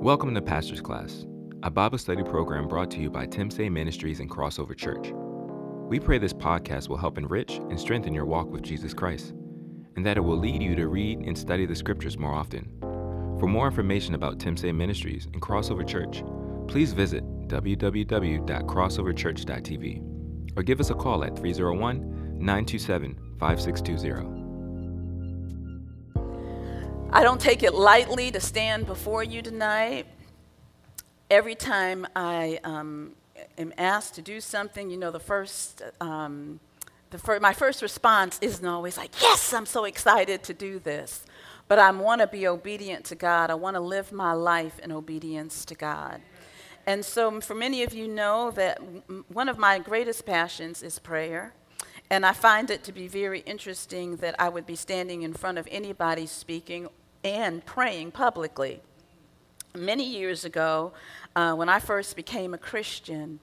Welcome to Pastor's Class, a Bible study program brought to you by Tim Say Ministries and Crossover Church. We pray this podcast will help enrich and strengthen your walk with Jesus Christ, and that it will lead you to read and study the scriptures more often. For more information about Tim Say Ministries and Crossover Church, please visit www.crossoverchurch.tv or give us a call at 301 927 5620. I don't take it lightly to stand before you tonight. Every time I um, am asked to do something, you know, the first, um, the fir- my first response isn't always like, yes, I'm so excited to do this. But I want to be obedient to God. I want to live my life in obedience to God. And so, for many of you know that one of my greatest passions is prayer. And I find it to be very interesting that I would be standing in front of anybody speaking and praying publicly. Many years ago, uh, when I first became a Christian,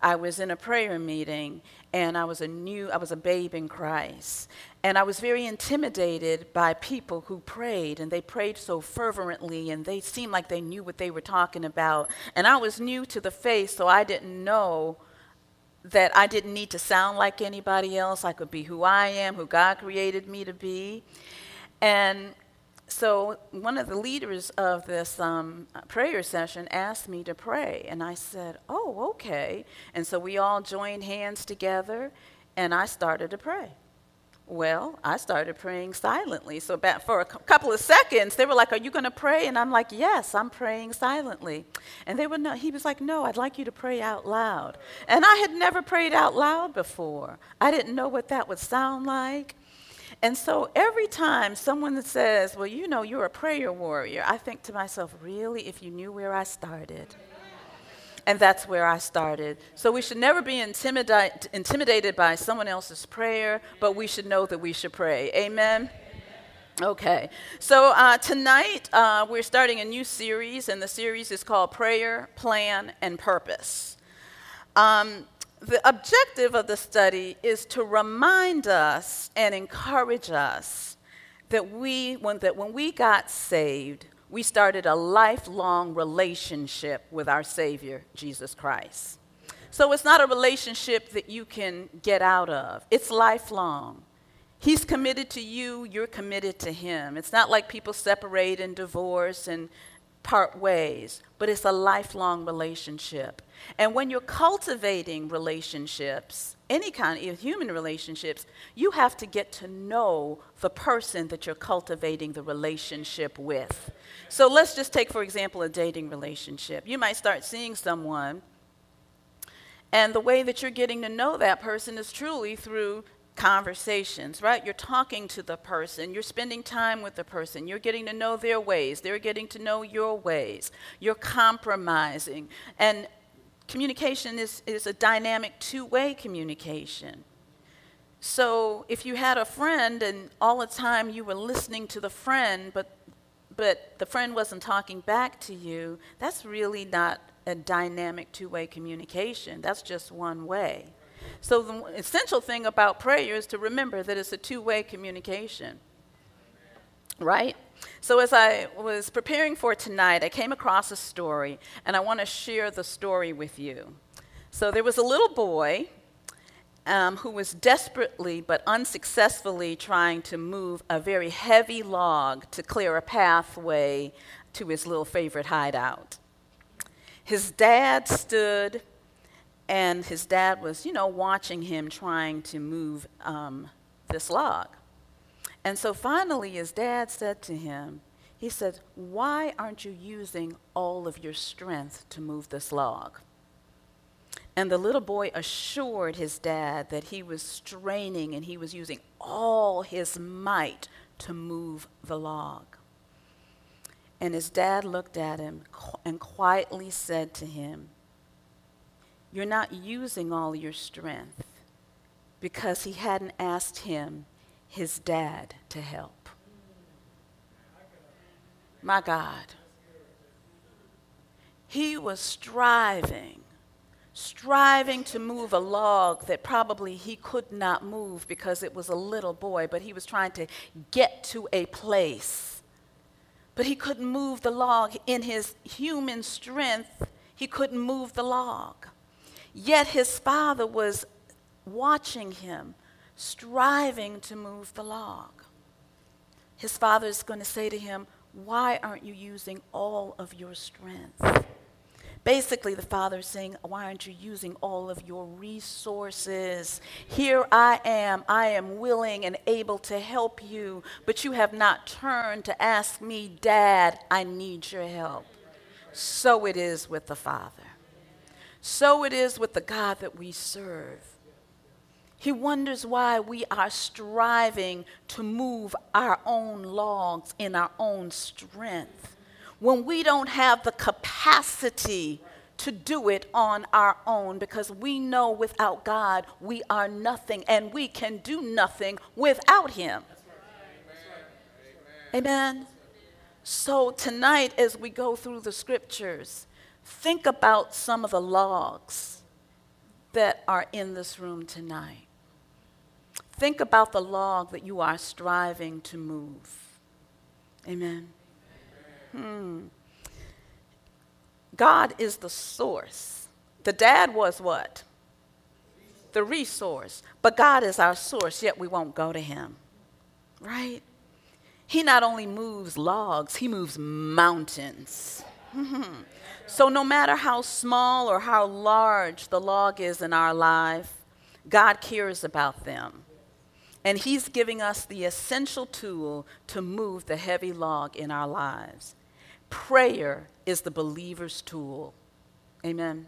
I was in a prayer meeting and I was a new, I was a babe in Christ. And I was very intimidated by people who prayed and they prayed so fervently and they seemed like they knew what they were talking about. And I was new to the faith, so I didn't know that I didn't need to sound like anybody else. I could be who I am, who God created me to be. And so one of the leaders of this um, prayer session asked me to pray, and I said, "Oh, okay." And so we all joined hands together, and I started to pray. Well, I started praying silently. So about for a couple of seconds, they were like, "Are you going to pray?" And I'm like, "Yes, I'm praying silently." And they were no. He was like, "No, I'd like you to pray out loud." And I had never prayed out loud before. I didn't know what that would sound like. And so every time someone says, Well, you know, you're a prayer warrior, I think to myself, Really, if you knew where I started? And that's where I started. So we should never be intimidate, intimidated by someone else's prayer, but we should know that we should pray. Amen? Okay, so uh, tonight uh, we're starting a new series, and the series is called Prayer, Plan, and Purpose. Um, the objective of the study is to remind us and encourage us that we when, that when we got saved we started a lifelong relationship with our savior jesus christ. So it's not a relationship that you can get out of. It's lifelong. He's committed to you you're committed to him. It's not like people separate and divorce and part ways but it's a lifelong relationship and when you're cultivating relationships, any kind of human relationships, you have to get to know the person that you're cultivating the relationship with. So let's just take, for example, a dating relationship. You might start seeing someone, and the way that you're getting to know that person is truly through conversations, right? You're talking to the person, you're spending time with the person, you're getting to know their ways, they're getting to know your ways, you're compromising. And communication is, is a dynamic two way communication. So if you had a friend and all the time you were listening to the friend, but, but the friend wasn't talking back to you, that's really not a dynamic two way communication. That's just one way. So the essential thing about prayer is to remember that it's a two way communication. Right? So, as I was preparing for tonight, I came across a story, and I want to share the story with you. So, there was a little boy um, who was desperately but unsuccessfully trying to move a very heavy log to clear a pathway to his little favorite hideout. His dad stood, and his dad was, you know, watching him trying to move um, this log. And so finally, his dad said to him, he said, Why aren't you using all of your strength to move this log? And the little boy assured his dad that he was straining and he was using all his might to move the log. And his dad looked at him and quietly said to him, You're not using all your strength because he hadn't asked him his dad to help. My God. He was striving, striving to move a log that probably he could not move because it was a little boy, but he was trying to get to a place but he couldn't move the log. In his human strength, he couldn't move the log. Yet his father was watching him, striving to move the log. His father is going to say to him, Why aren't you using all of your strength? Basically, the father is saying, Why aren't you using all of your resources? Here I am. I am willing and able to help you, but you have not turned to ask me, Dad, I need your help. So it is with the Father. So it is with the God that we serve. He wonders why we are striving to move our own logs in our own strength when we don't have the capacity to do it on our own because we know without God we are nothing and we can do nothing without Him. Amen. So, tonight, as we go through the scriptures, think about some of the logs that are in this room tonight. Think about the log that you are striving to move. Amen. Hmm. God is the source. The dad was what? The resource. But God is our source, yet we won't go to him. Right? He not only moves logs, he moves mountains. so, no matter how small or how large the log is in our life, God cares about them. And He's giving us the essential tool to move the heavy log in our lives. Prayer is the believer's tool. Amen.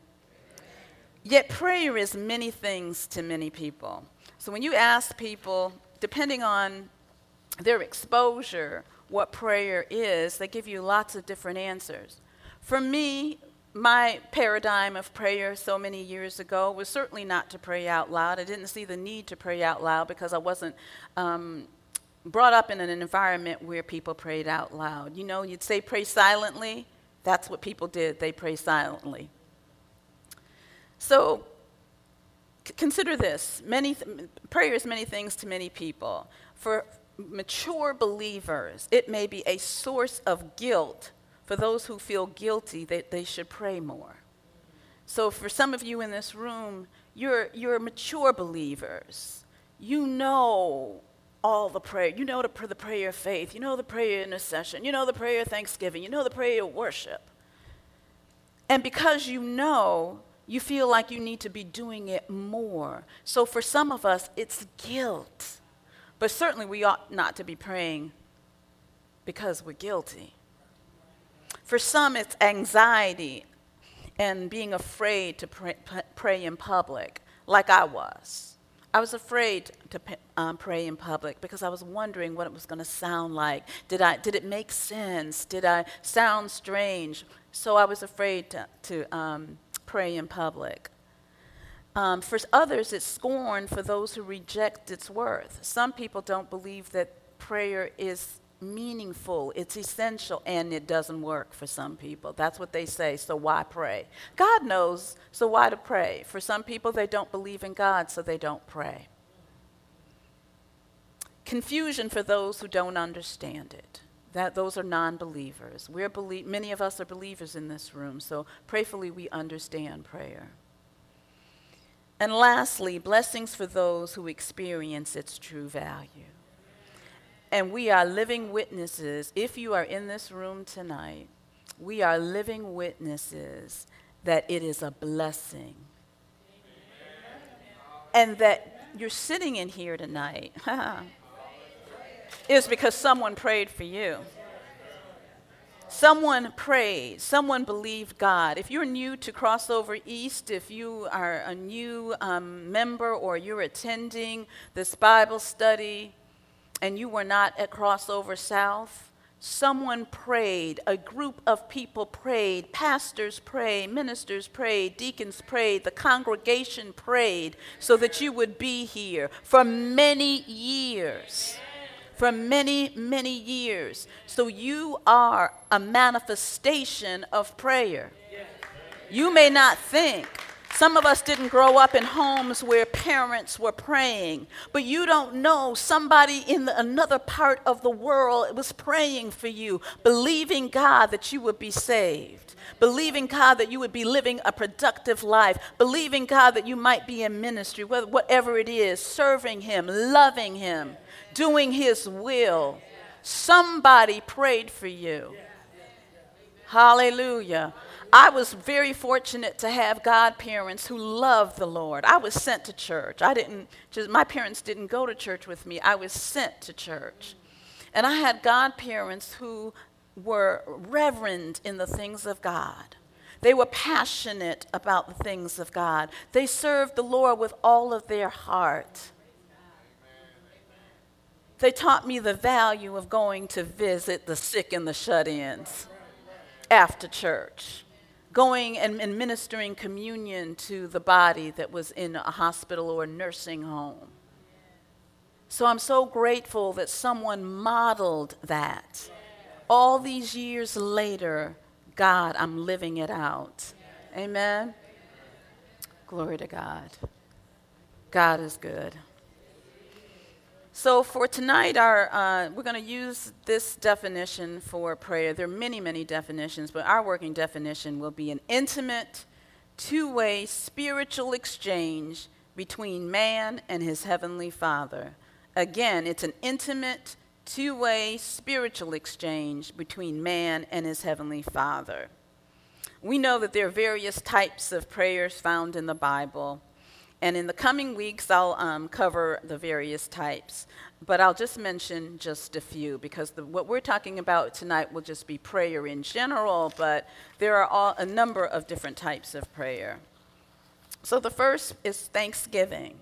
Yet, prayer is many things to many people. So, when you ask people, depending on their exposure, what prayer is, they give you lots of different answers. For me, my paradigm of prayer so many years ago was certainly not to pray out loud. I didn't see the need to pray out loud because I wasn't um, brought up in an environment where people prayed out loud. You know, you'd say pray silently. That's what people did, they pray silently. So c- consider this many th- prayer is many things to many people. For mature believers, it may be a source of guilt for those who feel guilty that they should pray more. So, for some of you in this room, you're, you're mature believers. You know all the prayer. You know the, the prayer of faith. You know the prayer of intercession. You know the prayer of thanksgiving. You know the prayer of worship. And because you know, you feel like you need to be doing it more. So, for some of us, it's guilt. But certainly, we ought not to be praying because we're guilty. For some, it's anxiety and being afraid to pray, in public, like I was. I was afraid to um, pray in public because I was wondering what it was going to sound like. Did, I, did it make sense? Did I sound strange? So I was afraid to, to um, pray in public. Um, for others, it's scorn for those who reject its worth. Some people don't believe that prayer is meaningful, it's essential, and it doesn't work for some people. That's what they say, so why pray? God knows, so why to pray? For some people, they don't believe in God, so they don't pray. Confusion for those who don't understand it. That those are non-believers. We're belie- many of us are believers in this room, so prayfully we understand prayer. And lastly, blessings for those who experience its true value. And we are living witnesses. If you are in this room tonight, we are living witnesses that it is a blessing. And that you're sitting in here tonight is because someone prayed for you. Someone prayed, someone believed God. If you're new to Crossover East, if you are a new um, member or you're attending this Bible study, and you were not at Crossover South, someone prayed, a group of people prayed, pastors prayed, ministers prayed, deacons prayed, the congregation prayed so that you would be here for many years. For many, many years. So you are a manifestation of prayer. You may not think Some of us didn't grow up in homes where parents were praying, but you don't know somebody in the, another part of the world was praying for you, believing God that you would be saved, believing God that you would be living a productive life, believing God that you might be in ministry, whatever it is, serving Him, loving Him, doing His will. Somebody prayed for you. Hallelujah. I was very fortunate to have godparents who loved the Lord. I was sent to church. I didn't just my parents didn't go to church with me. I was sent to church. And I had godparents who were reverend in the things of God. They were passionate about the things of God. They served the Lord with all of their heart. They taught me the value of going to visit the sick and the shut ins after church going and administering communion to the body that was in a hospital or a nursing home. So I'm so grateful that someone modeled that. All these years later, God, I'm living it out. Amen. Glory to God. God is good. So for tonight, our, uh, we're going to use this definition for prayer. There are many, many definitions, but our working definition will be an intimate, two way spiritual exchange between man and his heavenly Father. Again, it's an intimate, two way spiritual exchange between man and his heavenly Father. We know that there are various types of prayers found in the Bible. And in the coming weeks, I'll um, cover the various types. But I'll just mention just a few because the, what we're talking about tonight will just be prayer in general, but there are all, a number of different types of prayer. So the first is thanksgiving.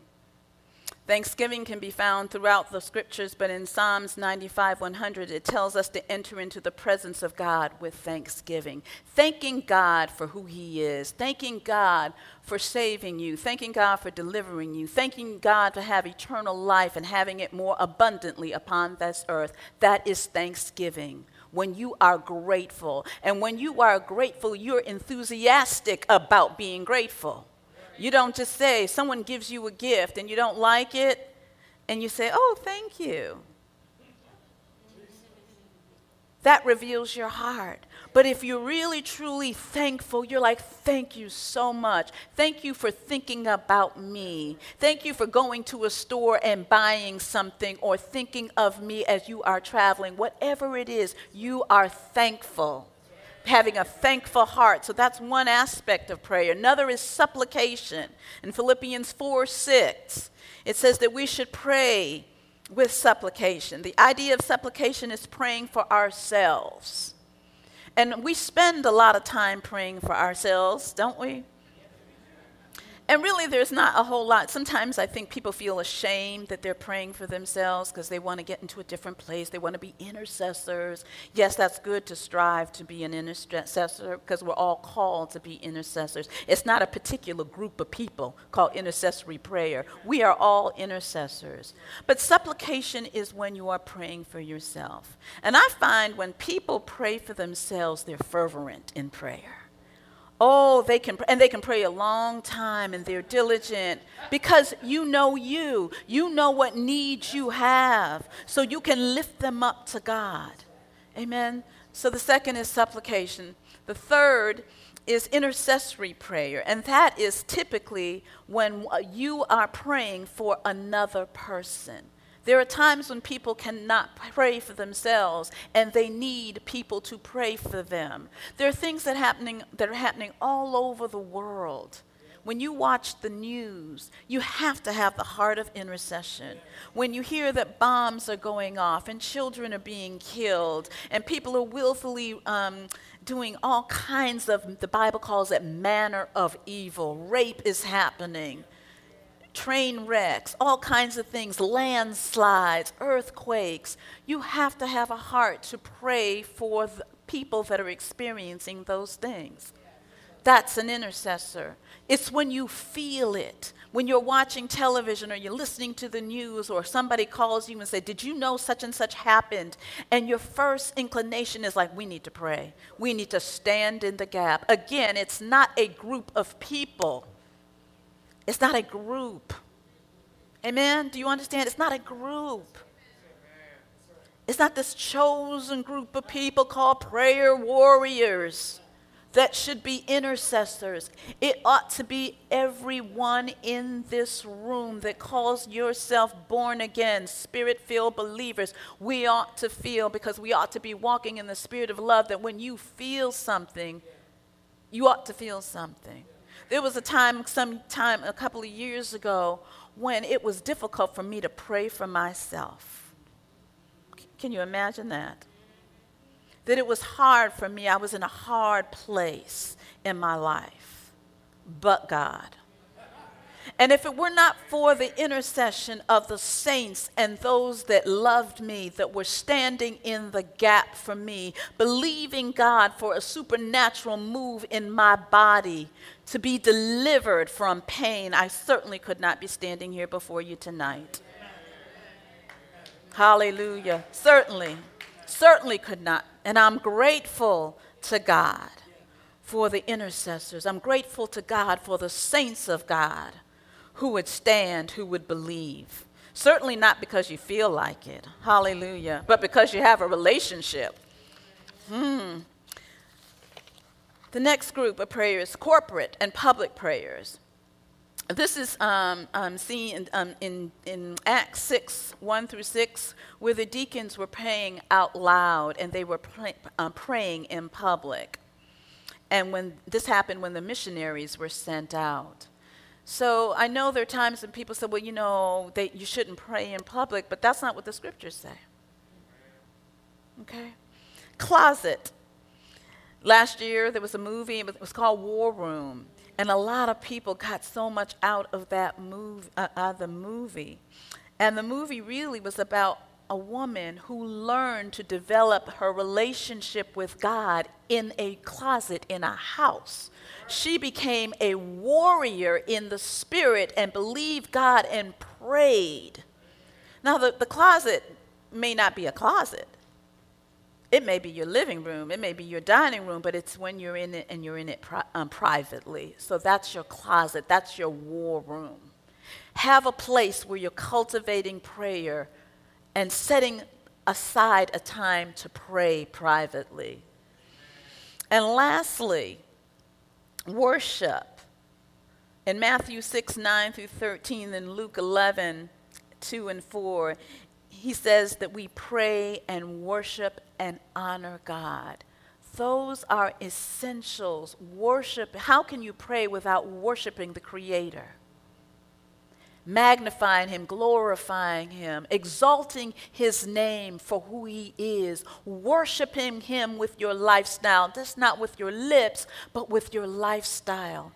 Thanksgiving can be found throughout the scriptures, but in Psalms 95 100, it tells us to enter into the presence of God with thanksgiving. Thanking God for who He is, thanking God for saving you, thanking God for delivering you, thanking God to have eternal life and having it more abundantly upon this earth. That is thanksgiving when you are grateful. And when you are grateful, you're enthusiastic about being grateful. You don't just say, someone gives you a gift and you don't like it, and you say, oh, thank you. That reveals your heart. But if you're really truly thankful, you're like, thank you so much. Thank you for thinking about me. Thank you for going to a store and buying something or thinking of me as you are traveling. Whatever it is, you are thankful having a thankful heart. So that's one aspect of prayer. Another is supplication. In Philippians 4 6, it says that we should pray with supplication. The idea of supplication is praying for ourselves. And we spend a lot of time praying for ourselves, don't we? And really, there's not a whole lot. Sometimes I think people feel ashamed that they're praying for themselves because they want to get into a different place. They want to be intercessors. Yes, that's good to strive to be an intercessor because we're all called to be intercessors. It's not a particular group of people called intercessory prayer. We are all intercessors. But supplication is when you are praying for yourself. And I find when people pray for themselves, they're fervent in prayer. Oh, they can, and they can pray a long time and they're diligent because you know you. You know what needs you have. So you can lift them up to God. Amen. So the second is supplication. The third is intercessory prayer, and that is typically when uh, you are praying for another person. There are times when people cannot pray for themselves and they need people to pray for them. There are things that, happening, that are happening all over the world. When you watch the news, you have to have the heart of intercession. When you hear that bombs are going off and children are being killed and people are willfully um, doing all kinds of, the Bible calls it manner of evil, rape is happening train wrecks, all kinds of things, landslides, earthquakes. You have to have a heart to pray for people that are experiencing those things. That's an intercessor. It's when you feel it. When you're watching television or you're listening to the news or somebody calls you and say, "Did you know such and such happened?" and your first inclination is like, "We need to pray. We need to stand in the gap." Again, it's not a group of people It's not a group. Amen? Do you understand? It's not a group. It's not this chosen group of people called prayer warriors that should be intercessors. It ought to be everyone in this room that calls yourself born again, spirit filled believers. We ought to feel, because we ought to be walking in the spirit of love, that when you feel something, you ought to feel something. There was a time, some time, a couple of years ago, when it was difficult for me to pray for myself. Can you imagine that? That it was hard for me. I was in a hard place in my life. But God. And if it were not for the intercession of the saints and those that loved me, that were standing in the gap for me, believing God for a supernatural move in my body to be delivered from pain, I certainly could not be standing here before you tonight. Hallelujah. Certainly, certainly could not. And I'm grateful to God for the intercessors. I'm grateful to God for the saints of God who would stand, who would believe. Certainly not because you feel like it. Hallelujah. But because you have a relationship. Hmm. The next group of prayers, corporate and public prayers. This is um, um, seen in, um, in, in Acts 6, 1 through 6, where the deacons were praying out loud and they were pray, uh, praying in public. And when this happened when the missionaries were sent out. So I know there are times when people say, well, you know, you shouldn't pray in public, but that's not what the scriptures say. Okay? Closet. Last year, there was a movie, it was called War Room. And a lot of people got so much out of that movie, uh, the movie. And the movie really was about a woman who learned to develop her relationship with God in a closet in a house. She became a warrior in the spirit and believed God and prayed. Now, the, the closet may not be a closet, it may be your living room, it may be your dining room, but it's when you're in it and you're in it pri- um, privately. So that's your closet, that's your war room. Have a place where you're cultivating prayer and setting aside a time to pray privately. And lastly, worship. In Matthew 6, 9 through 13, and Luke 11, 2 and 4, he says that we pray and worship and honor God. Those are essentials. Worship. How can you pray without worshiping the Creator? Magnifying Him, glorifying Him, exalting His name for who He is, worshiping Him with your lifestyle. That's not with your lips, but with your lifestyle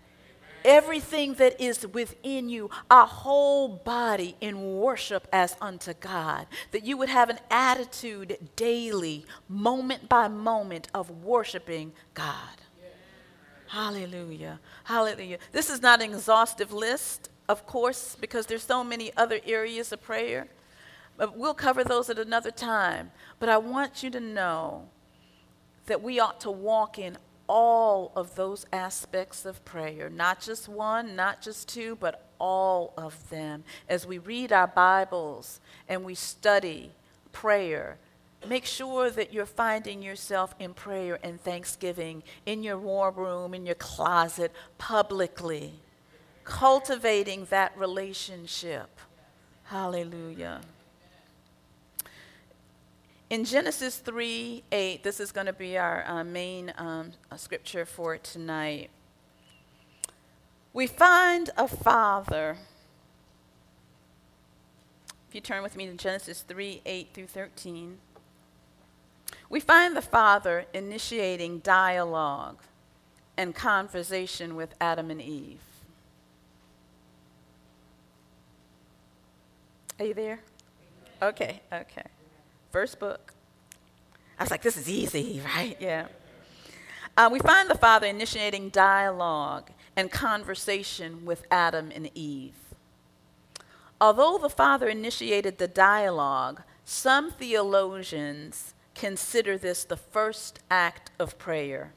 everything that is within you, our whole body in worship as unto God. That you would have an attitude daily, moment by moment, of worshiping God. Hallelujah. Hallelujah. This is not an exhaustive list, of course, because there's so many other areas of prayer. But we'll cover those at another time. But I want you to know that we ought to walk in all of those aspects of prayer, not just one, not just two, but all of them. As we read our Bibles and we study prayer, make sure that you're finding yourself in prayer and thanksgiving in your war room, in your closet, publicly, cultivating that relationship. Hallelujah. In Genesis 3 8, this is going to be our uh, main um, uh, scripture for tonight. We find a father. If you turn with me to Genesis 3 8 through 13, we find the father initiating dialogue and conversation with Adam and Eve. Are you there? Okay, okay first book. I was like, this is easy, right? Yeah. Uh, we find the Father initiating dialogue and conversation with Adam and Eve. Although the Father initiated the dialogue, some theologians consider this the first act of prayer.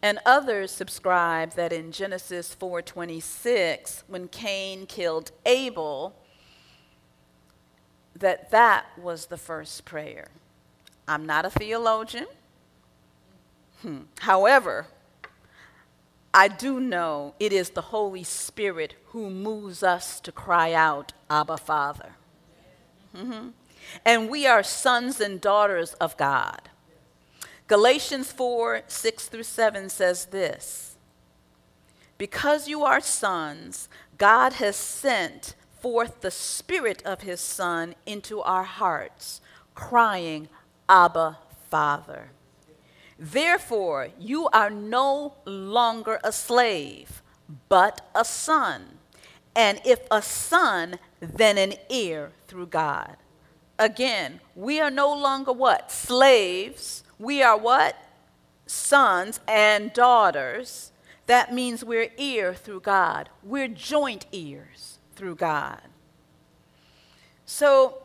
And others subscribe that in Genesis 4:26 when Cain killed Abel that that was the first prayer. I'm not a theologian. Hmm. However, I do know it is the Holy Spirit who moves us to cry out, Abba, Father. Mm-hmm. And we are sons and daughters of God. Galatians 4 6 through 7 says this Because you are sons, God has sent forth the Spirit of His Son into our hearts, crying, Abba, Father. Therefore, you are no longer a slave, but a son. And if a son, then an heir through God. Again, we are no longer what? Slaves. We are what? Sons and daughters. That means we're ear through God. We're joint heirs through God. So,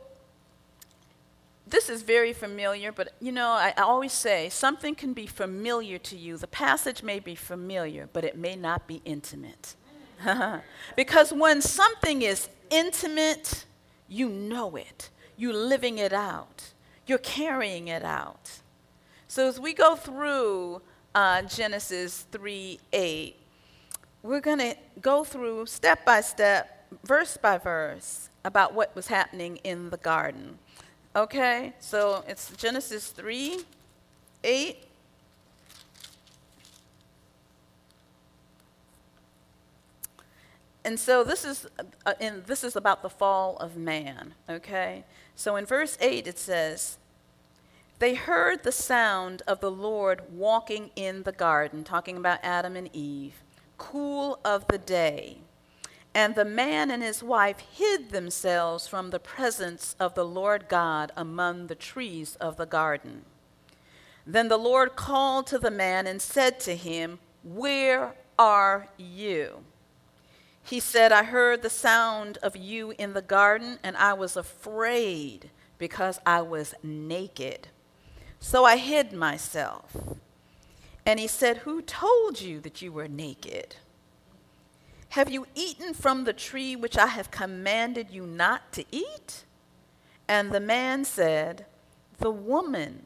this is very familiar, but you know, I, I, always say something can be familiar to you. The passage may be familiar, but it may not be intimate. because when something is intimate, you know it. You're living it out, you're carrying it out. So as we go through uh, Genesis 3 8, we're going to go through step by step, verse by verse, about what was happening in the garden. Okay, so it's Genesis 3 8. And so this is, uh, in, this is about the fall of man, okay? So in verse 8 it says, They heard the sound of the Lord walking in the garden, talking about Adam and Eve, cool of the day. And the man and his wife hid themselves from the presence of the Lord God among the trees of the garden. Then the Lord called to the man and said to him, Where are you? He said, I heard the sound of you in the garden, and I was afraid because I was naked. So I hid myself. And he said, Who told you that you were naked? Have you eaten from the tree which I have commanded you not to eat? And the man said, The woman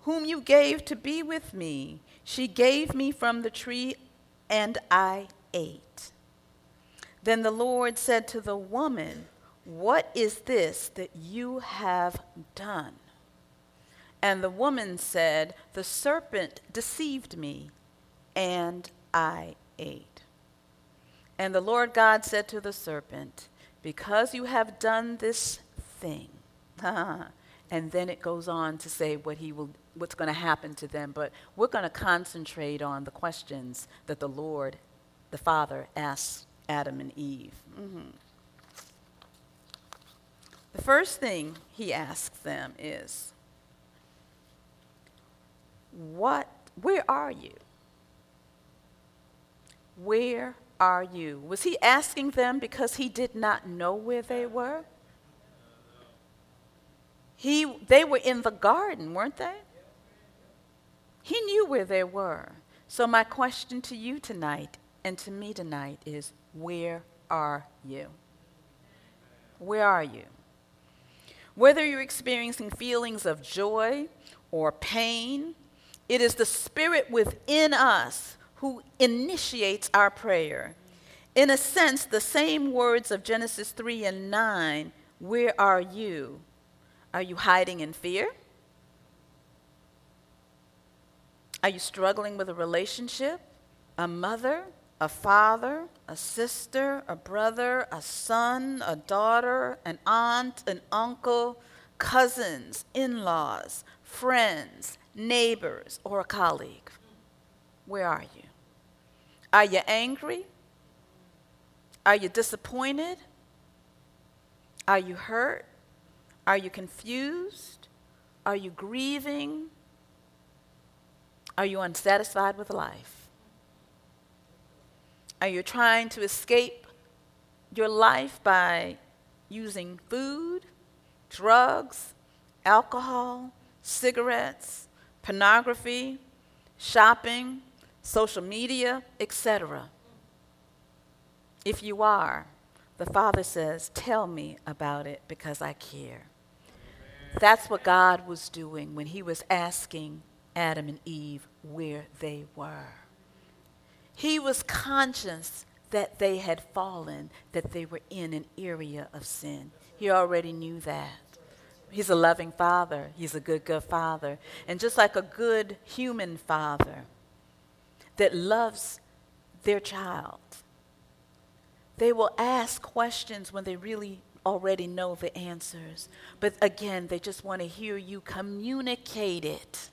whom you gave to be with me, she gave me from the tree, and I ate. Then the Lord said to the woman, What is this that you have done? And the woman said, The serpent deceived me, and I ate. And the Lord God said to the serpent, Because you have done this thing. and then it goes on to say what he will what's going to happen to them, but we're going to concentrate on the questions that the Lord, the Father, asks Adam and Eve. Mm-hmm. The first thing he asks them is, What, where are you? Where are you? Was he asking them because he did not know where they were? He, they were in the garden, weren't they? He knew where they were. So, my question to you tonight and to me tonight is where are you? Where are you? Whether you're experiencing feelings of joy or pain, it is the Spirit within us who initiates our prayer. In a sense, the same words of Genesis 3 and 9 Where are you? Are you hiding in fear? Are you struggling with a relationship? A mother? A father? A sister? A brother? A son? A daughter? An aunt? An uncle? Cousins? In laws? Friends? Neighbors? Or a colleague? Where are you? Are you angry? Are you disappointed? Are you hurt? Are you confused? Are you grieving? Are you unsatisfied with life? Are you trying to escape your life by using food, drugs, alcohol, cigarettes, pornography, shopping, social media, etc. If you are, the Father says, Tell me about it because I care. That's what God was doing when He was asking Adam and Eve where they were. He was conscious that they had fallen, that they were in an area of sin. He already knew that. He's a loving father. He's a good, good father. And just like a good human father that loves their child, they will ask questions when they really already know the answers. But again, they just want to hear you communicate it.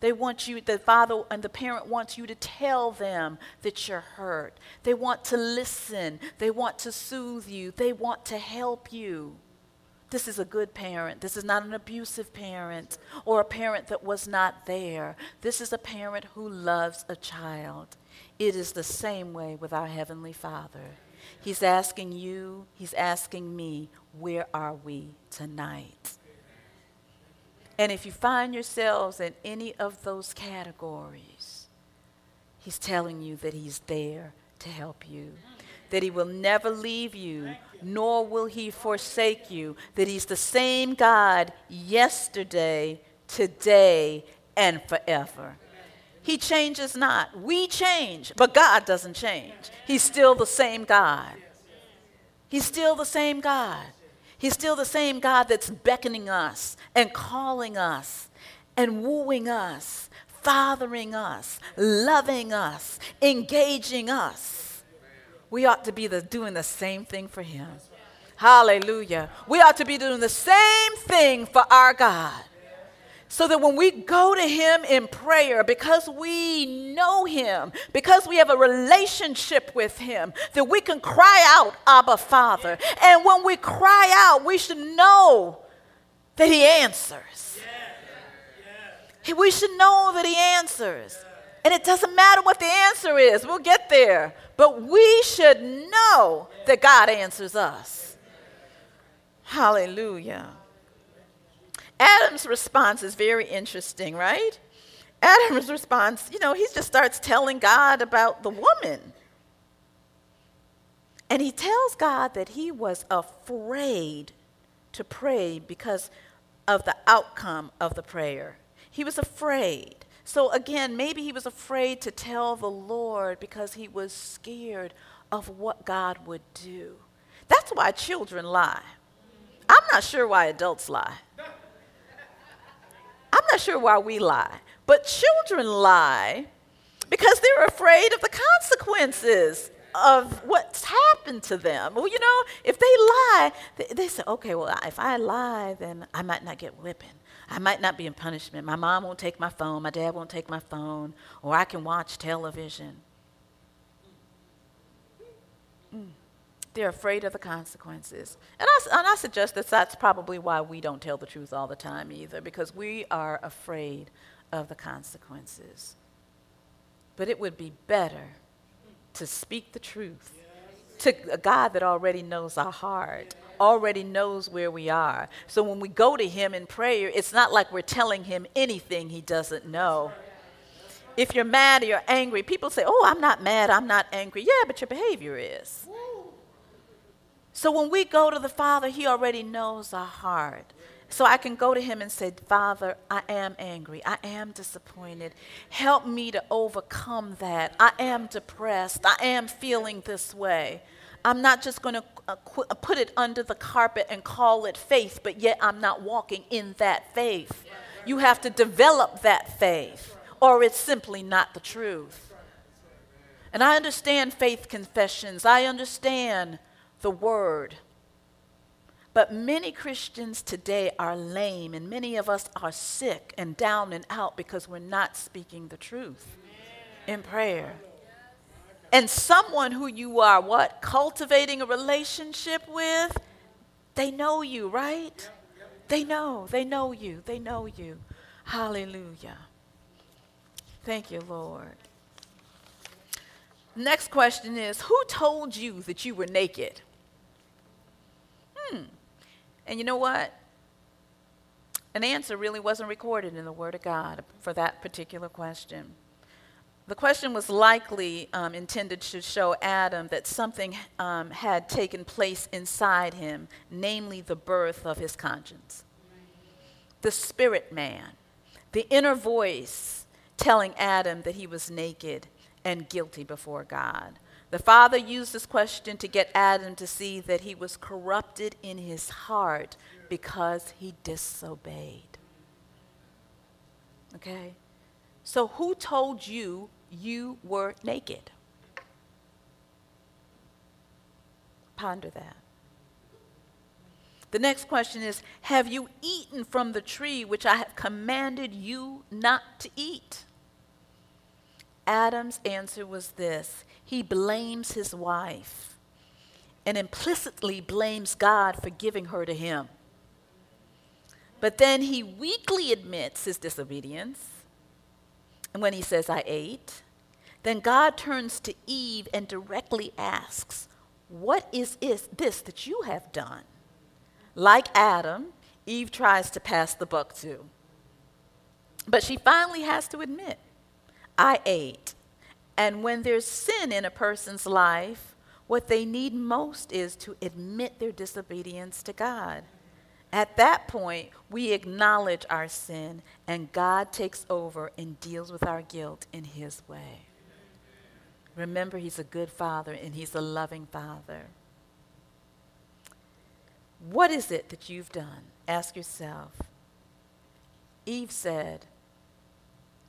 They want you, the father and the parent wants you to tell them that you're hurt. They want to listen. They want to soothe you. They want to help you. This is a good parent. This is not an abusive parent or a parent that was not there. This is a parent who loves a child. It is the same way with our Heavenly Father. He's asking you, He's asking me, where are we tonight? And if you find yourselves in any of those categories, He's telling you that He's there to help you, that He will never leave you, nor will He forsake you, that He's the same God yesterday, today, and forever. He changes not. We change, but God doesn't change. He's still the same God. He's still the same God. He's still the same God that's beckoning us and calling us and wooing us, fathering us, loving us, engaging us. We ought to be the, doing the same thing for Him. Hallelujah. We ought to be doing the same thing for our God. So that when we go to Him in prayer, because we know Him, because we have a relationship with Him, that we can cry out, Abba, Father. And when we cry out, we should know that He answers. We should know that He answers. And it doesn't matter what the answer is, we'll get there. But we should know that God answers us. Hallelujah. Adam's response is very interesting, right? Adam's response, you know, he just starts telling God about the woman. And he tells God that he was afraid to pray because of the outcome of the prayer. He was afraid. So again, maybe he was afraid to tell the Lord because he was scared of what God would do. That's why children lie. I'm not sure why adults lie. I'm not sure why we lie, but children lie because they're afraid of the consequences of what's happened to them. Well, you know, if they lie, they, they, say, okay, well, if I lie, then I might not get whipping. I might not be in punishment. My mom won't take my phone. My dad won't take my phone. Or I can watch television. Mm. They're afraid of the consequences. And I, and I suggest that that's probably why we don't tell the truth all the time either, because we are afraid of the consequences. But it would be better to speak the truth to a God that already knows our heart, already knows where we are. So when we go to Him in prayer, it's not like we're telling Him anything He doesn't know. If you're mad or you're angry, people say, Oh, I'm not mad, I'm not angry. Yeah, but your behavior is. So when we go to the Father, He already knows our heart. So I can go to Him and say, Father, I am angry. I am disappointed. Help me to overcome that. I am depressed. I am feeling this way. I'm not just going to uh, put it under the carpet and call it faith, but yet I'm not walking in that faith. You have to develop that faith, or it's simply not the truth. And I understand faith confessions. I understand the word. But many Christians today are lame, and many of us are sick and down and out because we're not speaking the truth in prayer. And someone who you are, what, cultivating a relationship with, they know you, right? They know, they know you, they know you. Hallelujah. Thank you, Lord. Next question is Who told you that you were naked? Hmm. And you know what? An answer really wasn't recorded in the Word of God for that particular question. The question was likely um, intended to show Adam that something um, had taken place inside him, namely the birth of his conscience. The spirit man, the inner voice telling Adam that he was naked and guilty before God. The father used this question to get Adam to see that he was corrupted in his heart because he disobeyed. Okay? So, who told you you were naked? Ponder that. The next question is Have you eaten from the tree which I have commanded you not to eat? Adam's answer was this he blames his wife and implicitly blames God for giving her to him. But then he weakly admits his disobedience. And when he says, I ate, then God turns to Eve and directly asks, What is this that you have done? Like Adam, Eve tries to pass the buck too. But she finally has to admit, I ate. And when there's sin in a person's life, what they need most is to admit their disobedience to God. At that point, we acknowledge our sin, and God takes over and deals with our guilt in His way. Remember, He's a good Father and He's a loving Father. What is it that you've done? Ask yourself. Eve said,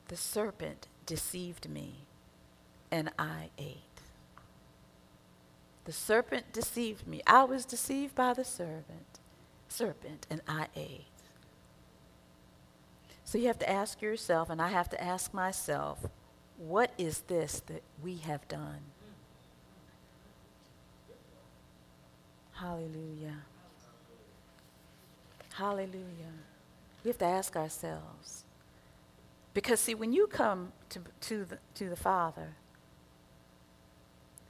The serpent deceived me, and I ate. The serpent deceived me. I was deceived by the serpent, serpent, and I ate. So you have to ask yourself, and I have to ask myself, what is this that we have done? Hallelujah. Hallelujah. We have to ask ourselves. Because, see, when you come to, to, the, to the Father,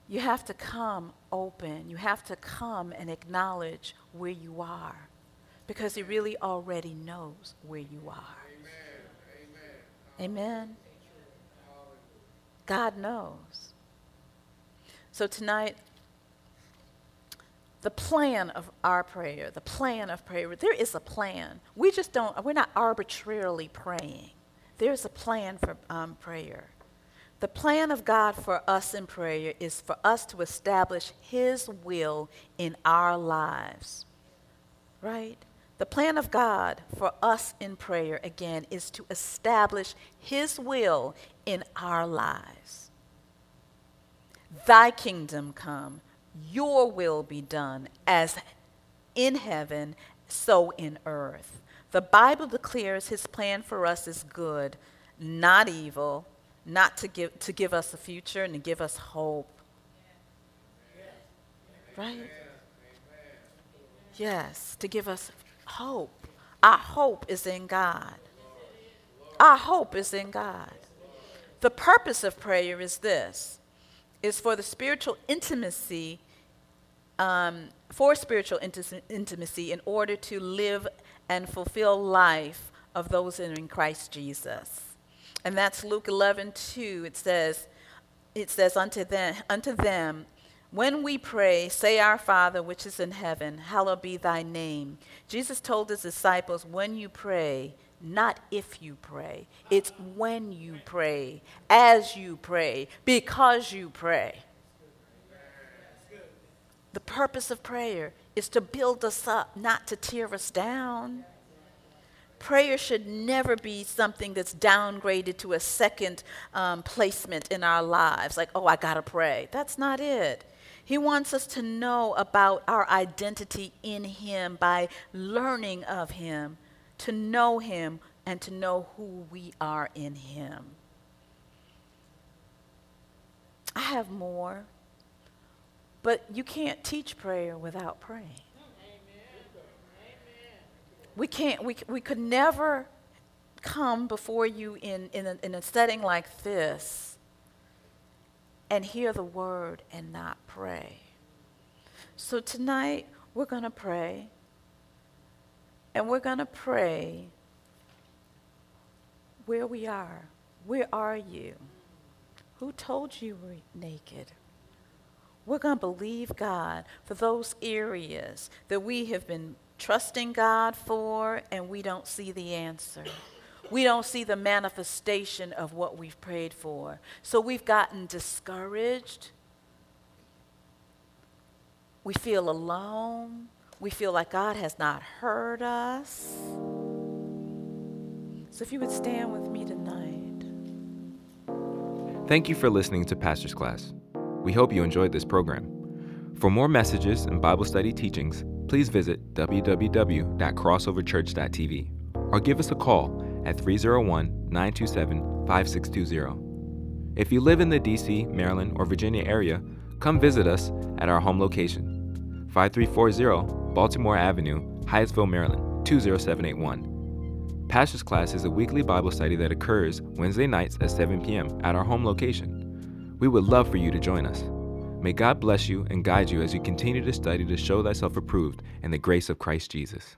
you have to come open. You have to come and acknowledge where you are. Because He really already knows where you are. Amen. Amen. God knows. So tonight, the plan of our prayer, the plan of prayer, there is a plan. We just don't, we're not arbitrarily praying. There's a plan for um, prayer. The plan of God for us in prayer is for us to establish His will in our lives. Right? The plan of God for us in prayer, again, is to establish His will in our lives. Thy kingdom come, your will be done, as in heaven, so in earth. The Bible declares his plan for us is good, not evil, not to give, to give us a future and to give us hope. Right? Yes, to give us hope. Our hope is in God. Our hope is in God. The purpose of prayer is this is for the spiritual intimacy, um, for spiritual intimacy in order to live and fulfill life of those in Christ Jesus. And that's Luke 11, 2. It says, it says unto them, unto them, when we pray, say, Our Father which is in heaven, hallowed be thy name. Jesus told his disciples, when you pray, not if you pray. It's when you pray, as you pray, because you pray. The purpose of prayer is to build us up, not to tear us down. Prayer should never be something that's downgraded to a second um, placement in our lives, like, oh, I gotta pray. That's not it. He wants us to know about our identity in Him by learning of Him to know Him and to know who we are in Him. I have more, but you can't teach prayer without praying. We can't, we, we could never come before you in, in, a, in a setting like this and hear the word and not pray. So tonight, we're going to pray. And we're going to pray where we are. Where are you? Who told you we're naked? We're going to believe God for those areas that we have been trusting God for and we don't see the answer. We don't see the manifestation of what we've prayed for. So we've gotten discouraged. We feel alone. We feel like God has not heard us. So if you would stand with me tonight. Thank you for listening to Pastor's Class. We hope you enjoyed this program. For more messages and Bible study teachings, please visit www.crossoverchurch.tv or give us a call at 301 927 5620. If you live in the DC, Maryland, or Virginia area, come visit us at our home location 5340 Baltimore Avenue, Hyattsville, Maryland 20781. Pastor's Class is a weekly Bible study that occurs Wednesday nights at 7 p.m. at our home location. We would love for you to join us. May God bless you and guide you as you continue to study to show thyself approved in the grace of Christ Jesus.